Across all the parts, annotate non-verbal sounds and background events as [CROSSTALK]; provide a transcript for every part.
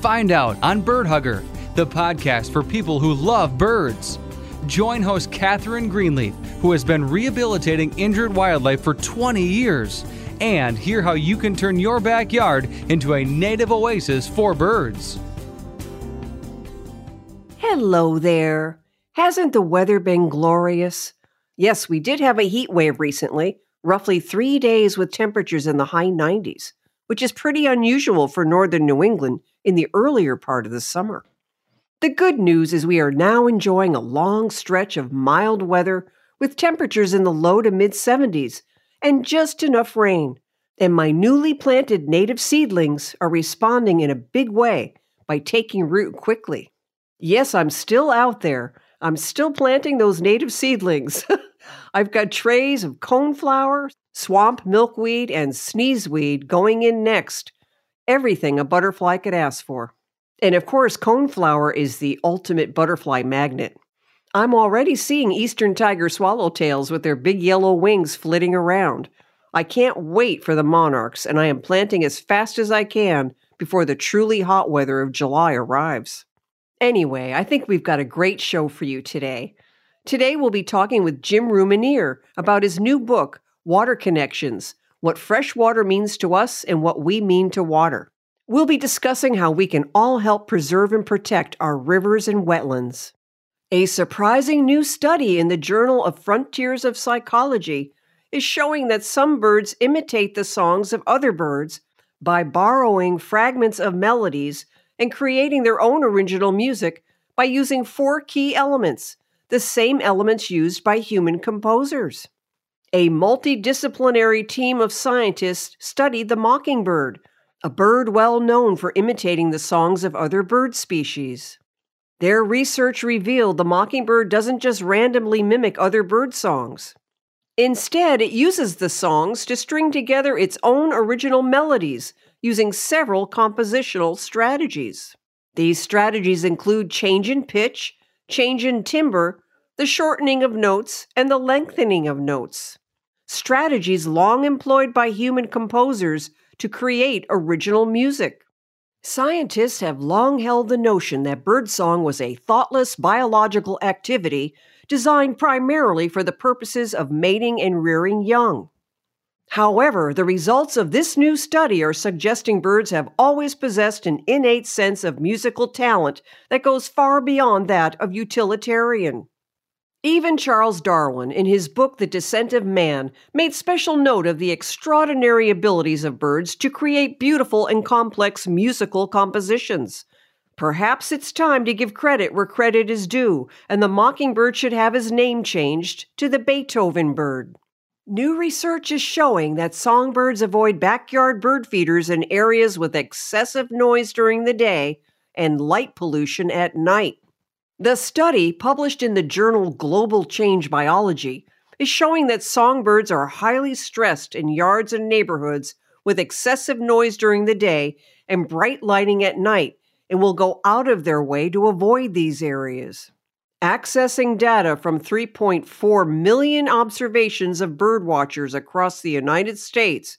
Find out on Bird Hugger, the podcast for people who love birds. Join host Catherine Greenleaf, who has been rehabilitating injured wildlife for 20 years, and hear how you can turn your backyard into a native oasis for birds. Hello there. Hasn't the weather been glorious? Yes, we did have a heat wave recently, roughly three days with temperatures in the high 90s, which is pretty unusual for northern New England in the earlier part of the summer. The good news is we are now enjoying a long stretch of mild weather with temperatures in the low to mid 70s and just enough rain. And my newly planted native seedlings are responding in a big way by taking root quickly. Yes, I'm still out there. I'm still planting those native seedlings. [LAUGHS] I've got trays of coneflower, swamp milkweed, and sneezeweed going in next. Everything a butterfly could ask for. And of course, coneflower is the ultimate butterfly magnet. I'm already seeing eastern tiger swallowtails with their big yellow wings flitting around. I can't wait for the monarchs, and I am planting as fast as I can before the truly hot weather of July arrives. Anyway, I think we've got a great show for you today. Today we'll be talking with Jim Rousmaniere about his new book, Water Connections What Fresh Water Means to Us and What We Mean to Water. We'll be discussing how we can all help preserve and protect our rivers and wetlands. A surprising new study in the Journal of Frontiers of Psychology is showing that some birds imitate the songs of other birds by borrowing fragments of melodies and creating their own original music by using four key elements, the same elements used by human composers. A multidisciplinary team of scientists studied the mockingbird, a bird well known for imitating the songs of other bird species. Their research revealed the mockingbird doesn't just randomly mimic other bird songs. Instead, it uses the songs to string together its own original melodies using several compositional strategies. These strategies include change in pitch, change in timbre, the shortening of notes, and the lengthening of notes. Strategies long employed by human composers to create original music. Scientists have long held the notion that birdsong was a thoughtless biological activity designed primarily for the purposes of mating and rearing young. However, the results of this new study are suggesting birds have always possessed an innate sense of musical talent that goes far beyond that of utilitarian. Even Charles Darwin, in his book The Descent of Man, made special note of the extraordinary abilities of birds to create beautiful and complex musical compositions. Perhaps it's time to give credit where credit is due, and the mockingbird should have his name changed to the Beethoven bird. New research is showing that songbirds avoid backyard bird feeders in areas with excessive noise during the day and light pollution at night. The study, published in the journal Global Change Biology, is showing that songbirds are highly stressed in yards and neighborhoods with excessive noise during the day and bright lighting at night and will go out of their way to avoid these areas. Accessing data from 3.4 million observations of birdwatchers across the United States,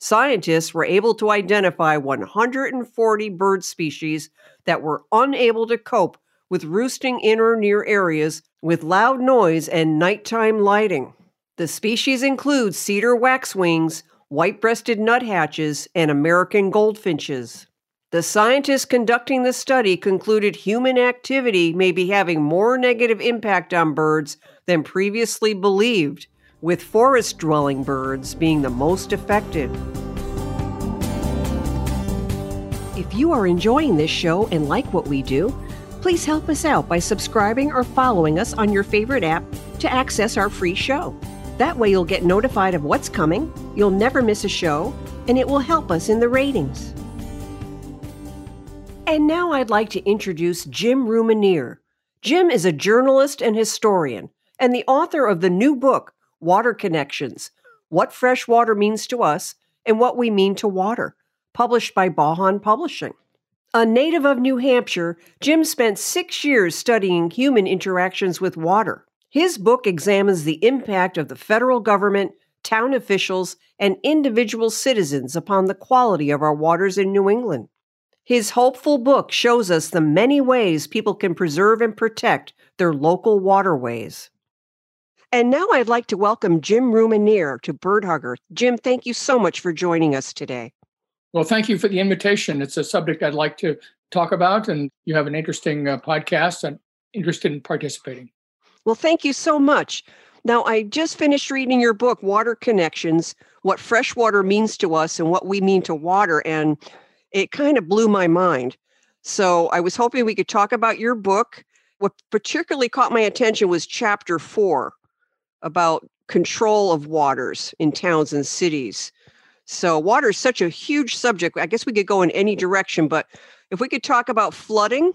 scientists were able to identify 140 bird species that were unable to cope with roosting in or near areas with loud noise and nighttime lighting. The species include cedar waxwings, white breasted nuthatches, and American goldfinches. The scientists conducting the study concluded human activity may be having more negative impact on birds than previously believed, with forest dwelling birds being the most affected. If you are enjoying this show and like what we do, please help us out by subscribing or following us on your favorite app to access our free show. That way, you'll get notified of what's coming, you'll never miss a show, and it will help us in the ratings. And now I'd like to introduce Jim Rousmaniere. Jim is a journalist and historian, and the author of the new book, Water Connections What Fresh Water Means to Us and What We Mean to Water, published by Bauhan Publishing. A native of New Hampshire, Jim spent six years studying human interactions with water. His book examines the impact of the federal government, town officials, and individual citizens upon the quality of our waters in New England. His hopeful book shows us the many ways people can preserve and protect their local waterways. And now I'd like to welcome Jim Rousmaniere to Bird Hugger. Jim, thank you so much for joining us today. Well, thank you for the invitation. It's a subject I'd like to talk about, and you have an interesting uh, podcast. I'm interested in participating. Well, thank you so much. Now, I just finished reading your book, Water Connections What Fresh Water Means to Us and What We Mean to Water. And it kind of blew my mind. So I was hoping we could talk about your book. What particularly caught my attention was chapter four about control of waters in towns and cities. So, water is such a huge subject. I guess we could go in any direction, but if we could talk about flooding,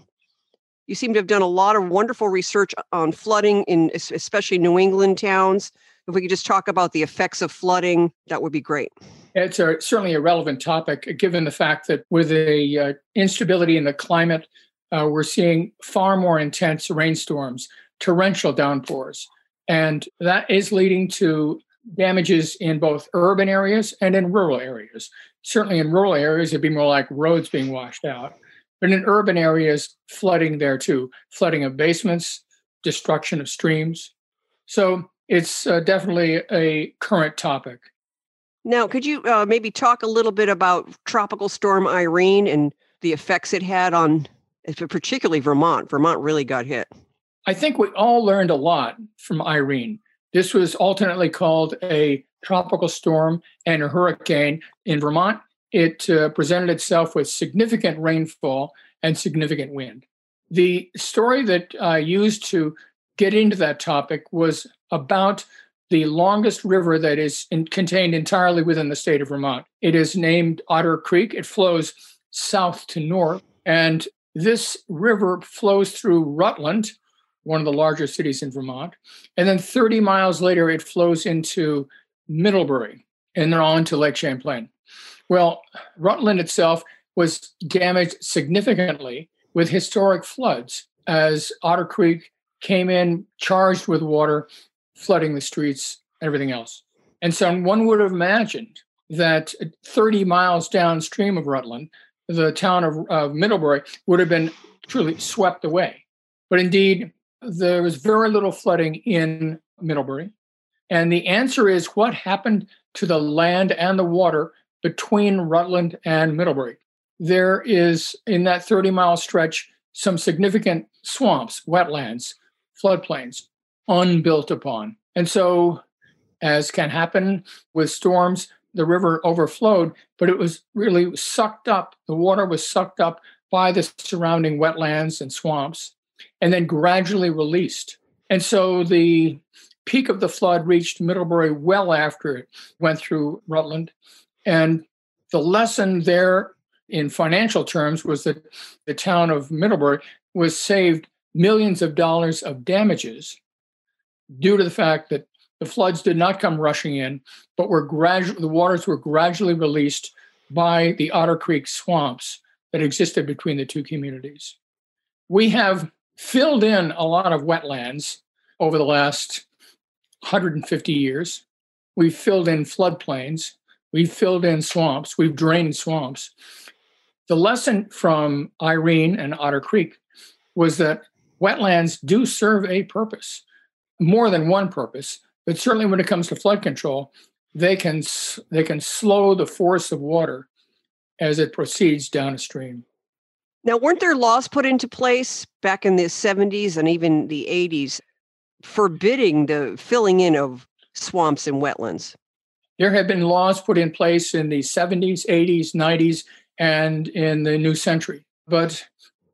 you seem to have done a lot of wonderful research on flooding in especially New England towns. If we could just talk about the effects of flooding, that would be great. It's a, certainly a relevant topic, given the fact that with the uh, instability in the climate, uh, we're seeing far more intense rainstorms, torrential downpours, and that is leading to damages in both urban areas and in rural areas. Certainly in rural areas, it'd be more like roads being washed out. But in urban areas, flooding there too, flooding of basements, destruction of streams. So it's uh, definitely a current topic. Now, could you uh, maybe talk a little bit about Tropical Storm Irene and the effects it had on, particularly Vermont? Vermont really got hit. I think we all learned a lot from Irene. This was alternately called a tropical storm and a hurricane in Vermont. It uh, presented itself with significant rainfall and significant wind. The story that I used to get into that topic was about the longest river that is in, contained entirely within the state of Vermont. It is named Otter Creek. It flows south to north. And this river flows through Rutland, one of the larger cities in Vermont. And then 30 miles later, it flows into Middlebury and then on to Lake Champlain. Well, Rutland itself was damaged significantly with historic floods as Otter Creek came in charged with water, flooding the streets, everything else. And so one would have imagined that 30 miles downstream of Rutland, the town of, of Middlebury would have been truly swept away. But indeed, there was very little flooding in Middlebury. And the answer is what happened to the land and the water between Rutland and Middlebury? There is, in that 30 mile stretch, some significant swamps, wetlands, floodplains, unbuilt upon. And so, as can happen with storms, the river overflowed, but it was really sucked up. The water was sucked up by the surrounding wetlands and swamps and then gradually released. And so the peak of the flood reached Middlebury well after it went through Rutland. And the lesson there in financial terms was that the town of Middlebury was saved millions of dollars of damages due to the fact that the floods did not come rushing in, but were gradual the waters were gradually released by the Otter Creek swamps that existed between the two communities. We have filled in a lot of wetlands over the last 150 years. We've filled in floodplains. We've filled in swamps. We've drained swamps. The lesson from Irene and Otter Creek was that wetlands do serve a purpose, more than one purpose, but certainly when it comes to flood control, they can they can slow the force of water as it proceeds down a stream. Now, weren't there laws put into place back in the 70s and even the 80s forbidding the filling in of swamps and wetlands? There have been laws put in place in the 70s, 80s, 90s, and in the new century. But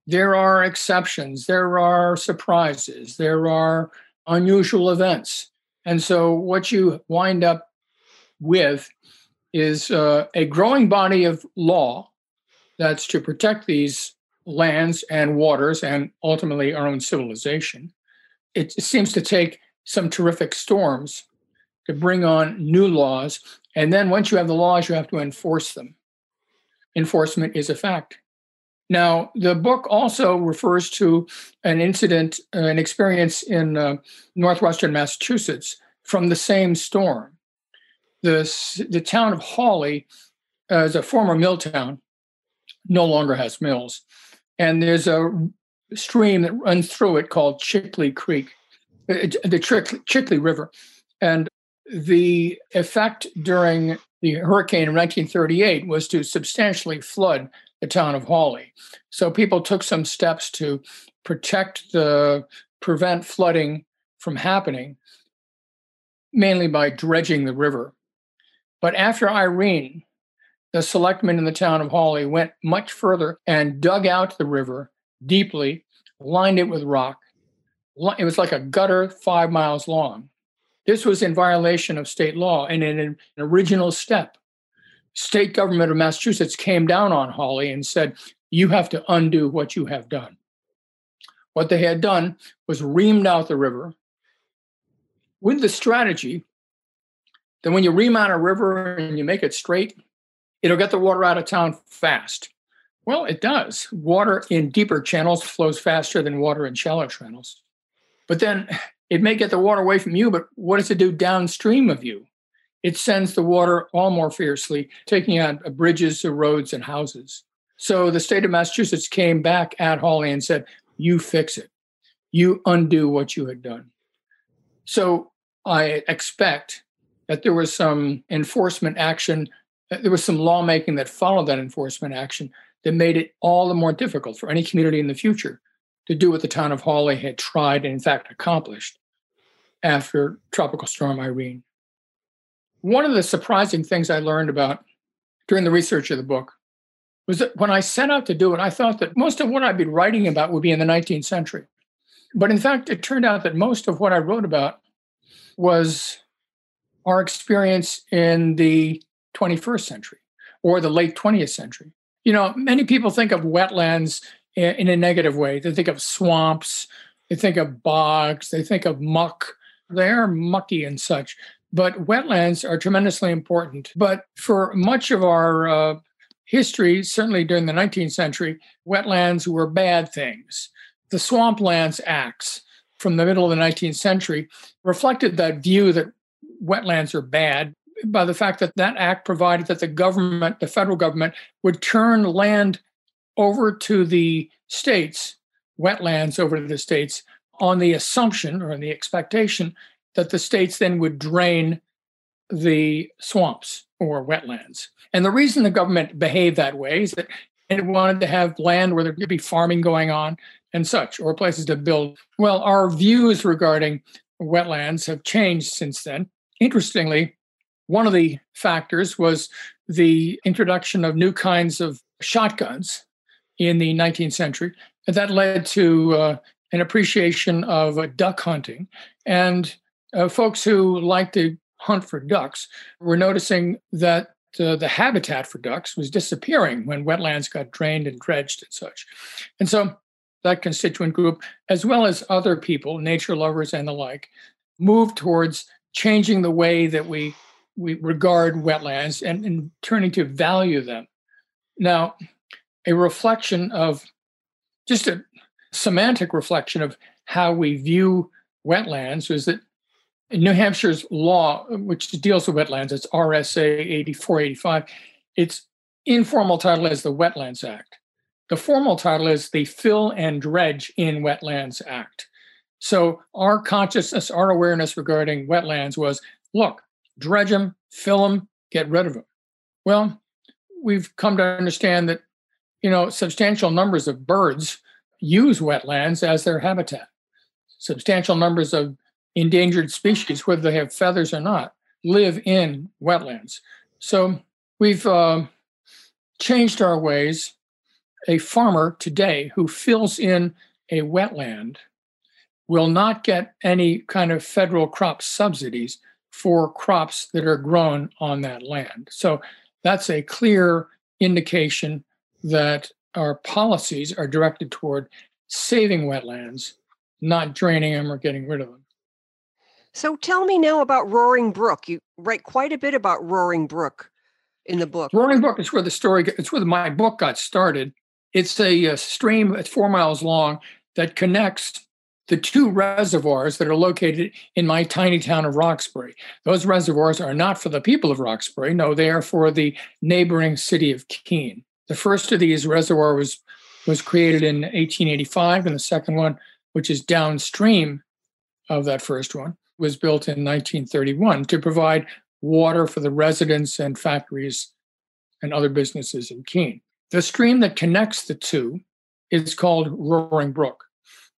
there are exceptions, there are surprises, there are unusual events. And so, what you wind up with is uh, a growing body of law that's to protect these lands and waters and ultimately our own civilization. It seems to take some terrific storms to bring on new laws. And then once you have the laws, you have to enforce them. Enforcement is a fact. Now, the book also refers to an incident, uh, an experience in uh, northwestern Massachusetts from the same storm. The, the town of Hawley uh, is a former mill town, no longer has mills. And there's a stream that runs through it called Chickley Creek, uh, the Chickley River. And the effect during the hurricane of 1938 was to substantially flood the town of Hawley. So people took some steps to protect the prevent flooding from happening, mainly by dredging the river. But after Irene, the selectmen in the town of Hawley went much further and dug out the river deeply, lined it with rock. It was like a gutter five miles long. This was in violation of state law and in an original step state government of Massachusetts came down on Hawley and said, You have to undo what you have done. What they had done was reamed out the river with the strategy that when you ream out a river and you make it straight, it'll get the water out of town fast. Well, it does. Water in deeper channels flows faster than water in shallow channels. But then it may get the water away from you, but what does it do downstream of you? it sends the water all more fiercely, taking out uh, bridges, uh, roads, and houses. So the state of Massachusetts came back at Hawley and said, You fix it. You undo what you had done. So I expect that there was some enforcement action, Uh, there was some lawmaking that followed that enforcement action that made it all the more difficult for any community in the future to do what the town of Hawley had tried and, in fact, accomplished after Tropical Storm Irene. One of the surprising things I learned about during the research of the book was that when I set out to do it, I thought that most of what I'd be writing about would be in the 19th century. But in fact, it turned out that most of what I wrote about was our experience in the 21st century or the late 20th century. You know, many people think of wetlands in a negative way. They think of swamps, they think of bogs, they think of muck. They're mucky and such. But wetlands are tremendously important. But for much of our uh, history, certainly during the 19th century, wetlands were bad things. The Swamplands Acts from the middle of the 19th century reflected that view that wetlands are bad by the fact that that act provided that the government, the federal government, would turn land over to the states, wetlands over to the states, on the assumption or in the expectation that the states then would drain the swamps or wetlands. And the reason the government behaved that way is that it wanted to have land where there could be farming going on and such, or places to build. Well, our views regarding wetlands have changed since then. Interestingly, one of the factors was the introduction of new kinds of shotguns in the 19th century. And that led to uh, an appreciation of uh, duck hunting. And uh, folks who like to hunt for ducks were noticing that uh, the habitat for ducks was disappearing when wetlands got drained and dredged and such. And so that constituent group, as well as other people, nature lovers and the like, moved towards changing the way that we we regard wetlands and, and turning to value them. Now, a reflection of just a semantic reflection of how we view wetlands is that New Hampshire's law, which deals with wetlands, it's RSA 8485. Its informal title is the Wetlands Act. The formal title is the Fill and Dredge in Wetlands Act. So our consciousness, our awareness regarding wetlands was look, dredge them, fill them, get rid of them. Well, we've come to understand that, you know, substantial numbers of birds use wetlands as their habitat. Substantial numbers of endangered species, whether they have feathers or not, live in wetlands. So we've uh, changed our ways. A farmer today who fills in a wetland will not get any kind of federal crop subsidies for crops that are grown on that land. So that's a clear indication that our policies are directed toward saving wetlands, not draining them or getting rid of them. So tell me now about Roaring Brook. You write quite a bit about Roaring Brook in the book. Roaring Brook is where the story, it's where my book got started. It's a, a stream, it's four miles long, that connects the two reservoirs that are located in my tiny town of Roxbury. Those reservoirs are not for the people of Roxbury. No, they are for the neighboring city of Keene. The first of these reservoirs was, was created in 1885, and the second one, which is downstream of that first one, was built in 1931 to provide water for the residents and factories and other businesses in Keene. The stream that connects the two is called Roaring Brook.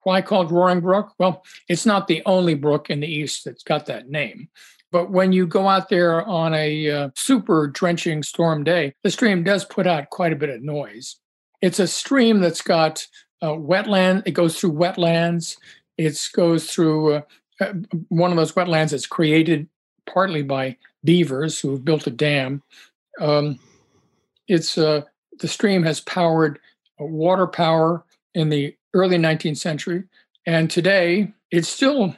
Why called Roaring Brook? Well, it's not the only brook in the east that's got that name. But when you go out there on a uh, super drenching storm day, the stream does put out quite a bit of noise. It's a stream that's got uh, wetland. It goes through wetlands. It goes through uh, uh, one of those wetlands that's created partly by beavers who have built a dam. Um, it's uh, the stream has powered uh, water power in the early 19th century, and today it still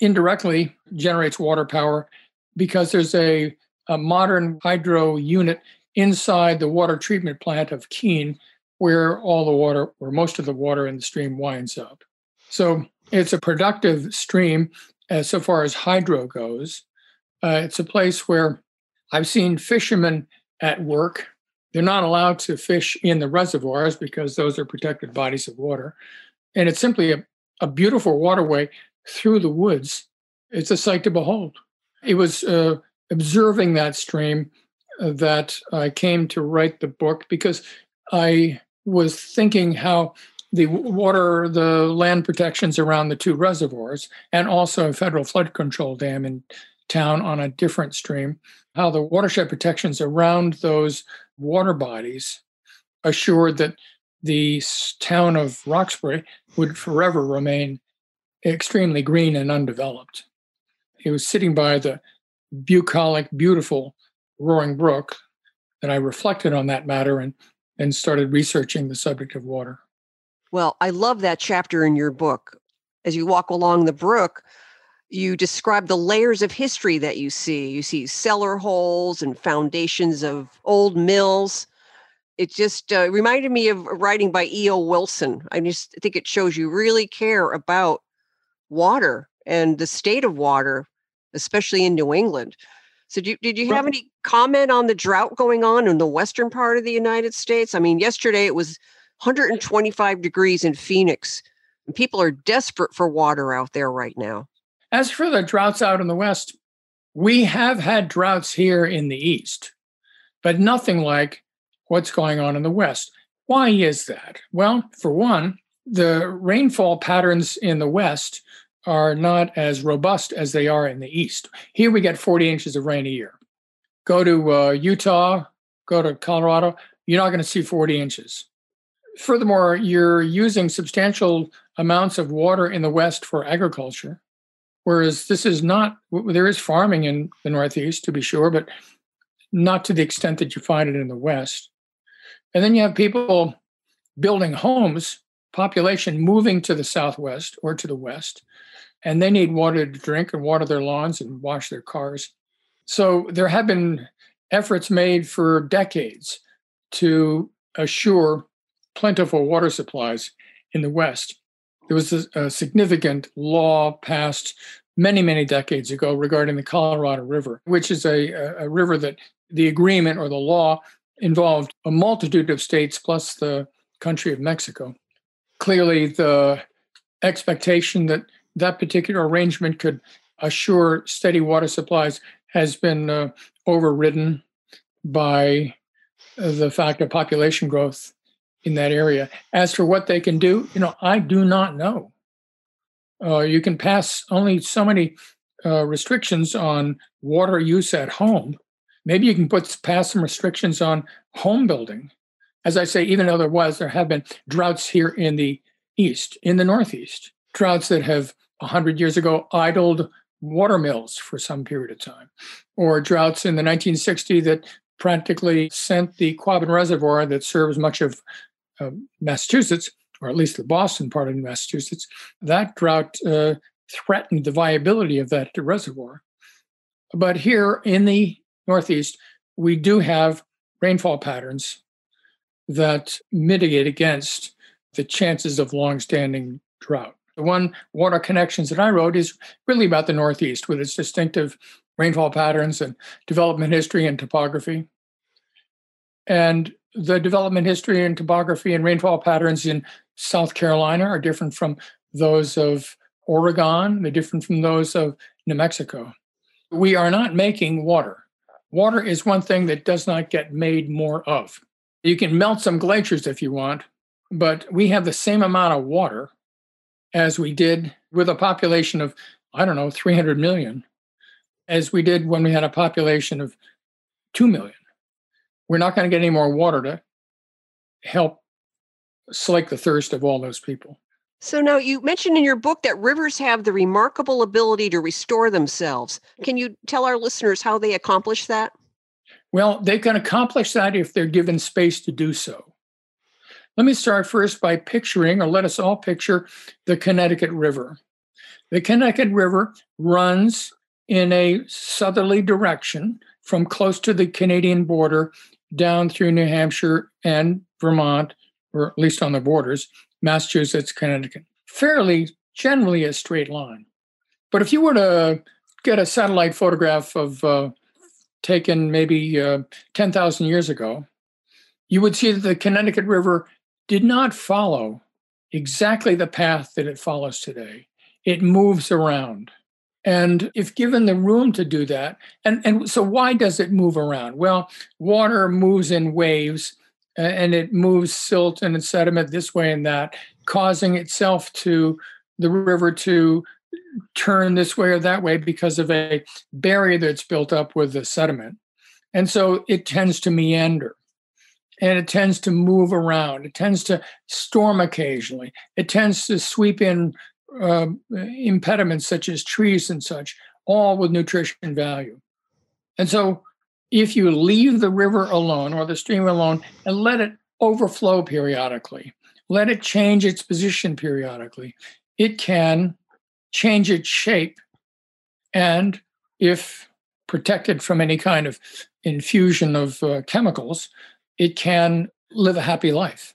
indirectly generates water power because there's a, a modern hydro unit inside the water treatment plant of Keene, where all the water, or most of the water in the stream winds up. So it's a productive stream as so far as hydro goes. Uh, it's a place where I've seen fishermen at work. They're not allowed to fish in the reservoirs because those are protected bodies of water. And it's simply a, a beautiful waterway through the woods. It's a sight to behold. It was uh, observing that stream uh, that I came to write the book because I was thinking how the water, the land protections around the two reservoirs, and also a federal flood control dam in town on a different stream, how the watershed protections around those water bodies assured that the town of Roxbury would forever remain extremely green and undeveloped. It was sitting by the bucolic, beautiful Roaring Brook that I reflected on that matter and, and started researching the subject of water. Well, I love that chapter in your book. As you walk along the brook, you describe the layers of history that you see. You see cellar holes and foundations of old mills. It just uh, reminded me of writing by E.O. Wilson. I just think it shows you really care about water and the state of water, especially in New England. So, do, did you have any comment on the drought going on in the western part of the United States? I mean, yesterday it was 125 degrees in Phoenix, and people are desperate for water out there right now. As for the droughts out in the West, we have had droughts here in the East, but nothing like what's going on in the West. Why is that? Well, for one, the rainfall patterns in the West are not as robust as they are in the East. Here we get 40 inches of rain a year. Go to uh, Utah, go to Colorado, you're not going to see 40 inches. Furthermore, you're using substantial amounts of water in the West for agriculture. Whereas this is not, there is farming in the Northeast, to be sure, but not to the extent that you find it in the West. And then you have people building homes, population moving to the Southwest or to the West, and they need water to drink and water their lawns and wash their cars. So there have been efforts made for decades to assure plentiful water supplies in the West there was a, a significant law passed many, many decades ago regarding the Colorado River, which is a, a river that the agreement or the law involved a multitude of states plus the country of Mexico. Clearly, the expectation that that particular arrangement could assure steady water supplies has been uh, overridden by the fact of population growth in that area. As for what they can do, you know, I do not know. Uh, you can pass only so many uh, restrictions on water use at home. Maybe you can put pass some restrictions on home building. As I say, even though there was, there have been droughts here in the east, in the northeast, droughts that have 100 years ago idled water mills for some period of time, or droughts in the 1960s that practically sent the Quabbin Reservoir that serves much of uh, Massachusetts, or at least the Boston part of Massachusetts, that drought uh, threatened the viability of that reservoir. But here in the Northeast, we do have rainfall patterns that mitigate against the chances of longstanding drought. The one water connections that I wrote is really about the Northeast with its distinctive rainfall patterns and development history and topography. And the development history and topography and rainfall patterns in South Carolina are different from those of Oregon, they're different from those of New Mexico. We are not making water. Water is one thing that does not get made more of. You can melt some glaciers if you want, but we have the same amount of water as we did with a population of, I don't know, 300 million, as we did when we had a population of 2 million. We're not going to get any more water to help slake the thirst of all those people. So now you mentioned in your book that rivers have the remarkable ability to restore themselves. Can you tell our listeners how they accomplish that? Well, they can accomplish that if they're given space to do so. Let me start first by picturing, or let us all picture, the Connecticut River. The Connecticut River runs in a southerly direction from close to the Canadian border down through New Hampshire and Vermont, or at least on the borders, Massachusetts, Connecticut. Fairly generally a straight line. But if you were to get a satellite photograph of uh, taken maybe uh, 10,000 years ago, you would see that the Connecticut River did not follow exactly the path that it follows today. It moves around. And if given the room to do that, and, and so why does it move around? Well, water moves in waves and it moves silt and sediment this way and that, causing itself to the river to turn this way or that way because of a barrier that's built up with the sediment. And so it tends to meander and it tends to move around. It tends to storm occasionally. It tends to sweep in uh, impediments such as trees and such, all with nutrition value. And so if you leave the river alone or the stream alone and let it overflow periodically, let it change its position periodically, it can change its shape. And if protected from any kind of infusion of uh, chemicals, it can live a happy life.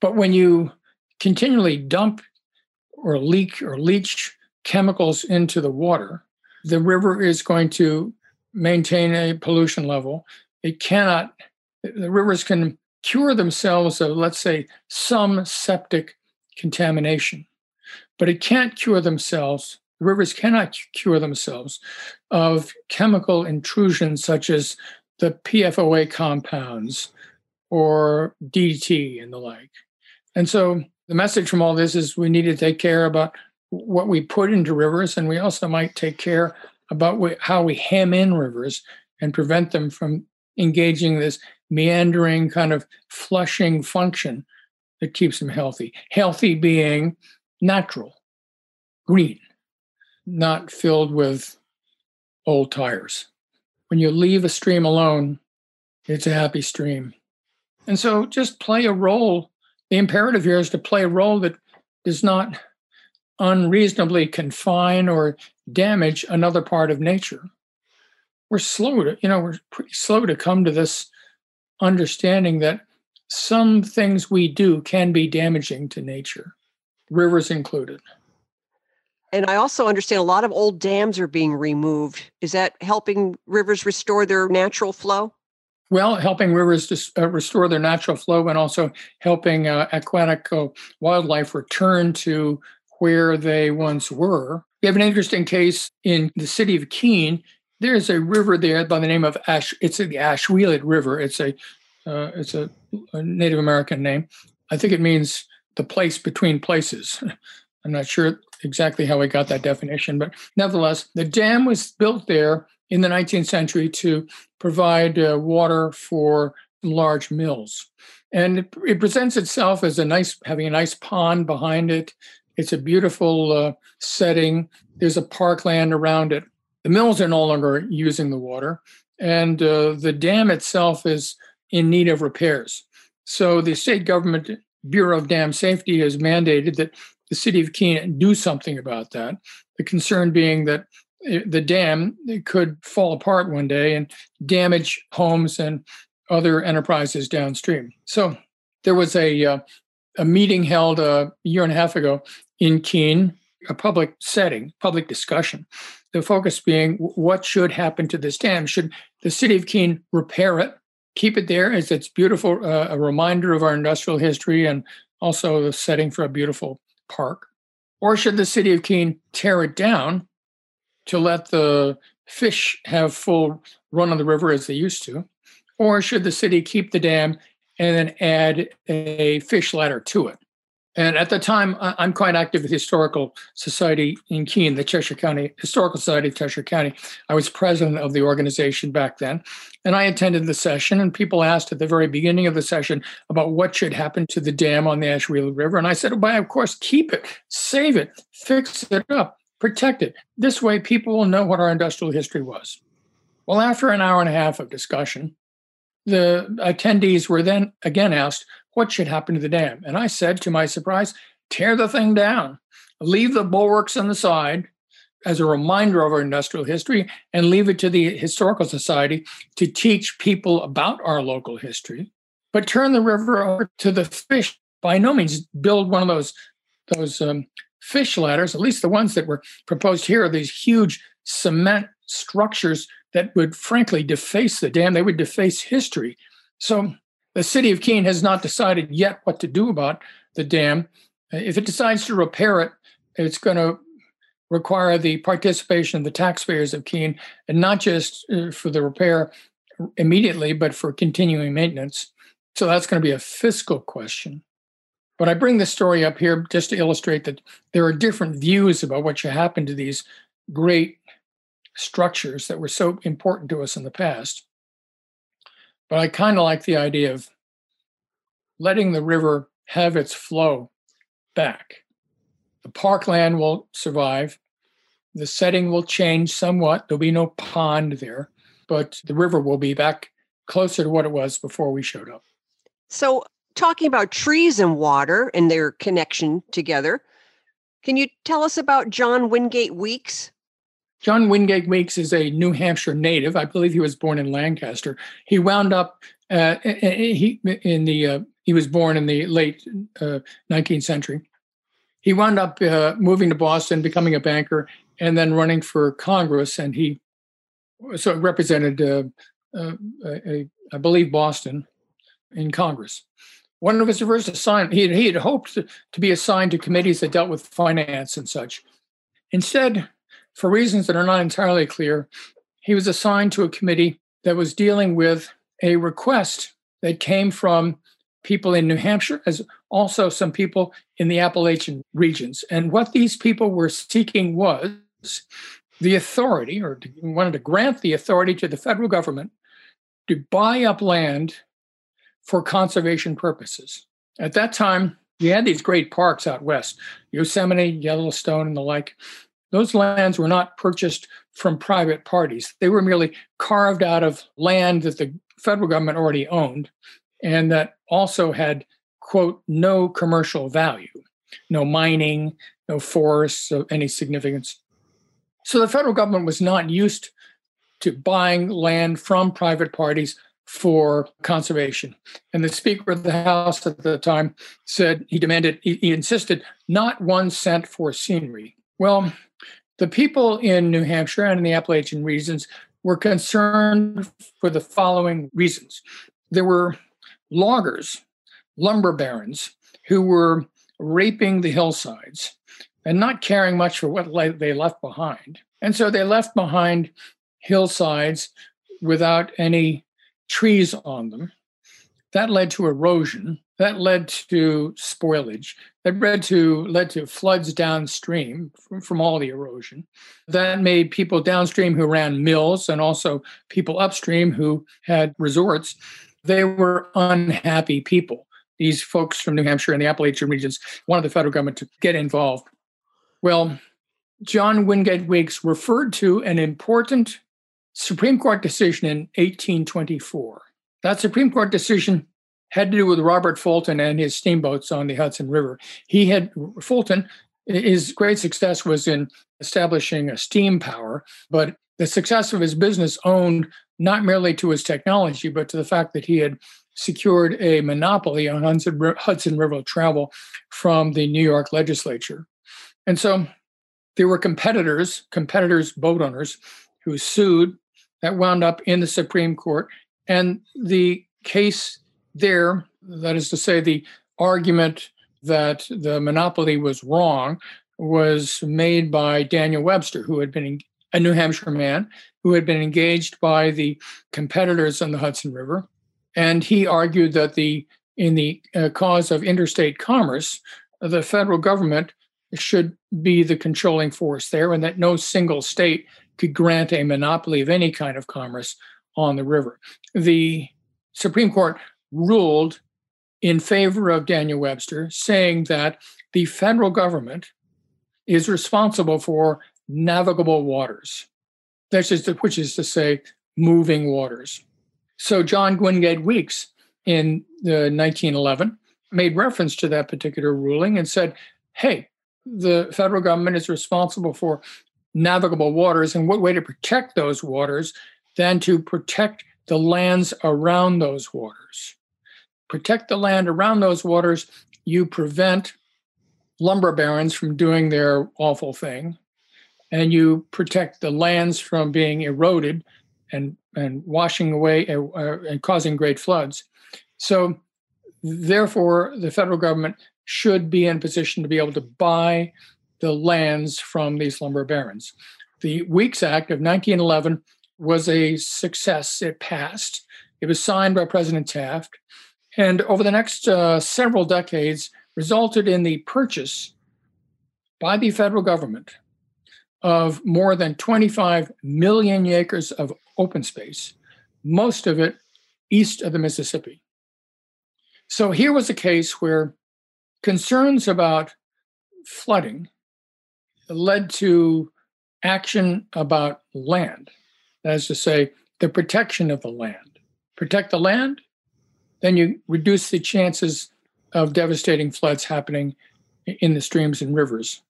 But when you continually dump or leak or leach chemicals into the water, the river is going to maintain a pollution level. It cannot, the rivers can cure themselves of, let's say, some septic contamination, but it can't cure themselves. The rivers cannot cure themselves of chemical intrusions such as the PFOA compounds or DDT and the like. And so the message from all this is we need to take care about what we put into rivers, and we also might take care about how we hem in rivers and prevent them from engaging this meandering kind of flushing function that keeps them healthy. Healthy being natural, green, not filled with old tires. When you leave a stream alone, it's a happy stream. And so just play a role. The imperative here is to play a role that does not unreasonably confine or damage another part of nature. We're slow to, you know, we're pretty slow to come to this understanding that some things we do can be damaging to nature, rivers included. And I also understand a lot of old dams are being removed. Is that helping rivers restore their natural flow? Well, helping rivers to, uh, restore their natural flow and also helping uh, aquatic uh, wildlife return to where they once were. We have an interesting case in the city of Keene. There's a river there by the name of Ash. It's the Ashuelot River. It's a uh, it's a, a, Native American name. I think it means the place between places. [LAUGHS] I'm not sure exactly how we got that definition, but nevertheless, the dam was built there in the 19th century to provide uh, water for large mills. And it, it, presents itself as a nice, having a nice pond behind it, it's a beautiful uh, setting. There's a parkland around it. The mills are no longer using the water, and uh, the dam itself is in need of repairs. So the state government Bureau of Dam Safety has mandated that the city of Keene do something about that. The concern being that the dam could fall apart one day and damage homes and other enterprises downstream. So there was a uh, a meeting held a year and a half ago in Keene, a public setting, public discussion. The focus being what should happen to this dam? Should the city of Keene repair it, keep it there as it's beautiful, uh, a reminder of our industrial history and also the setting for a beautiful park? Or should the city of Keene tear it down to let the fish have full run on the river as they used to? Or should the city keep the dam and then add a fish ladder to it? And at the time, I'm quite active with the Historical Society in Keene, the Cheshire County Historical Society of Cheshire County. I was president of the organization back then. And I attended the session, and people asked at the very beginning of the session about what should happen to the dam on the Ashuelot River. And I said, well, of course, keep it, save it, fix it up, protect it. This way, people will know what our industrial history was. Well, after an hour and a half of discussion, the attendees were then again asked, what should happen to the dam? And I said, to my surprise, tear the thing down, leave the bulwarks on the side as a reminder of our industrial history, and leave it to the Historical Society to teach people about our local history. But turn the river over to the fish. By no means build one of those those um, fish ladders. At least the ones that were proposed here are these huge cement structures that would frankly deface the dam. They would deface history. So the city of Keene has not decided yet what to do about the dam. If it decides to repair it, it's going to require the participation of the taxpayers of Keene, and not just uh, for the repair immediately, but for continuing maintenance. So that's going to be a fiscal question. But I bring this story up here just to illustrate that there are different views about what should happen to these great structures that were so important to us in the past. But I kind of like the idea of letting the river have its flow back. The parkland will survive. The setting will change somewhat. There'll be no pond there, but the river will be back closer to what it was before we showed up. So, talking about trees and water and their connection together, can you tell us about John Wingate Weeks? John Wingate Weeks is a New Hampshire native. I believe he was born in Lancaster. He wound up uh, he in the uh, he was born in the late uh, 19th century. He wound up uh, moving to Boston, becoming a banker, and then running for Congress. And he so represented, uh, uh, a, I believe, Boston in Congress. One of his first assignments, he, he had hoped to be assigned to committees that dealt with finance and such. Instead, for reasons that are not entirely clear, he was assigned to a committee that was dealing with a request that came from people in New Hampshire, as also some people in the Appalachian regions. And what these people were seeking was the authority, or wanted to grant the authority to the federal government to buy up land for conservation purposes. At that time, we had these great parks out west Yosemite, Yellowstone, and the like. Those lands were not purchased from private parties. They were merely carved out of land that the federal government already owned and that also had, quote, no commercial value, no mining, no forests of any significance. So the federal government was not used to buying land from private parties for conservation. And the Speaker of the House at the time said he demanded, he, he insisted, not one cent for scenery. Well, the people in New Hampshire and in the Appalachian regions were concerned for the following reasons. There were loggers, lumber barons, who were raping the hillsides and not caring much for what they left behind. And so they left behind hillsides without any trees on them. That led to erosion. That led to spoilage. That led to led to floods downstream from, from all the erosion. That made people downstream who ran mills and also people upstream who had resorts. They were unhappy people. These folks from New Hampshire and the Appalachian regions wanted the federal government to get involved. Well, John Wingate Weeks referred to an important Supreme Court decision in 1824. That Supreme Court decision had to do with Robert Fulton and his steamboats on the Hudson River. He had Fulton, his great success was in establishing a steam power, but the success of his business owned not merely to his technology, but to the fact that he had secured a monopoly on Hudson River travel from the New York legislature. And so there were competitors, competitors, boat owners, who sued that wound up in the Supreme Court. And the case there, that is to say, the argument that the monopoly was wrong, was made by Daniel Webster, who had been a New Hampshire man who had been engaged by the competitors on the Hudson River. And he argued that the in the uh, cause of interstate commerce, the federal government should be the controlling force there, and that no single state could grant a monopoly of any kind of commerce on the river. The Supreme Court ruled in favor of Daniel Webster, saying that the federal government is responsible for navigable waters. That's just, which is to say, moving waters. So John Wingate Weeks in the 1911 made reference to that particular ruling and said, hey, the federal government is responsible for navigable waters, and what way to protect those waters than to protect the lands around those waters? Protect the land around those waters, you prevent lumber barons from doing their awful thing, and you protect the lands from being eroded and, and washing away uh, uh, and causing great floods. So, therefore, the federal government should be in position to be able to buy the lands from these lumber barons. The Weeks Act of 1911 was a success. It passed. It was signed by President Taft. And over the next uh, several decades, resulted in the purchase by the federal government of more than 25 million acres of open space, most of it east of the Mississippi. So here was a case where concerns about flooding led to action about land. That is to say, the protection of the land. Protect the land, then you reduce the chances of devastating floods happening in the streams and rivers.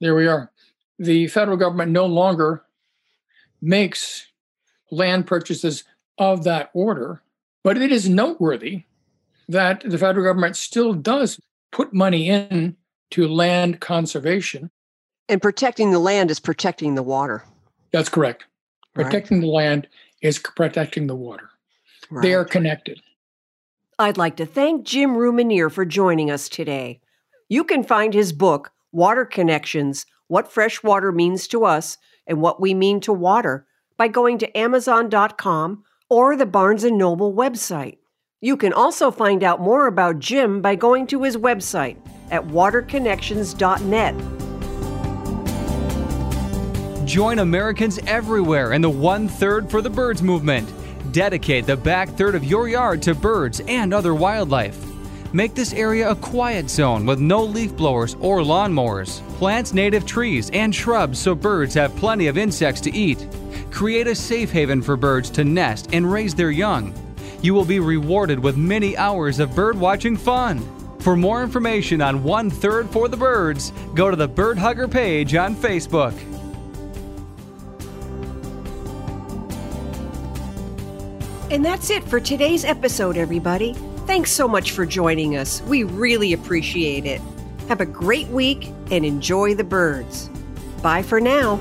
There we are. The federal government no longer makes land purchases of that order, but it is noteworthy that the federal government still does put money in to land conservation. And protecting the land is protecting the water. That's correct. Protecting right. the land is protecting the water. Right. They are connected. I'd like to thank Jim Rousmaniere for joining us today. You can find his book, Water Connections What Fresh Water Means to Us and What We Mean to Water, by going to Amazon.com or the Barnes & Noble website. You can also find out more about Jim by going to his website at waterconnections.net. Join Americans everywhere in the One Third for the Birds movement. Dedicate the back third of your yard to birds and other wildlife. Make this area a quiet zone with no leaf blowers or lawnmowers. Plant native trees and shrubs so birds have plenty of insects to eat. Create a safe haven for birds to nest and raise their young. You will be rewarded with many hours of bird watching fun. For more information on One Third for the Birds, go to the Bird Hugger page on Facebook. And that's it for today's episode, everybody. Thanks so much for joining us. We really appreciate it. Have a great week and enjoy the birds. Bye for now.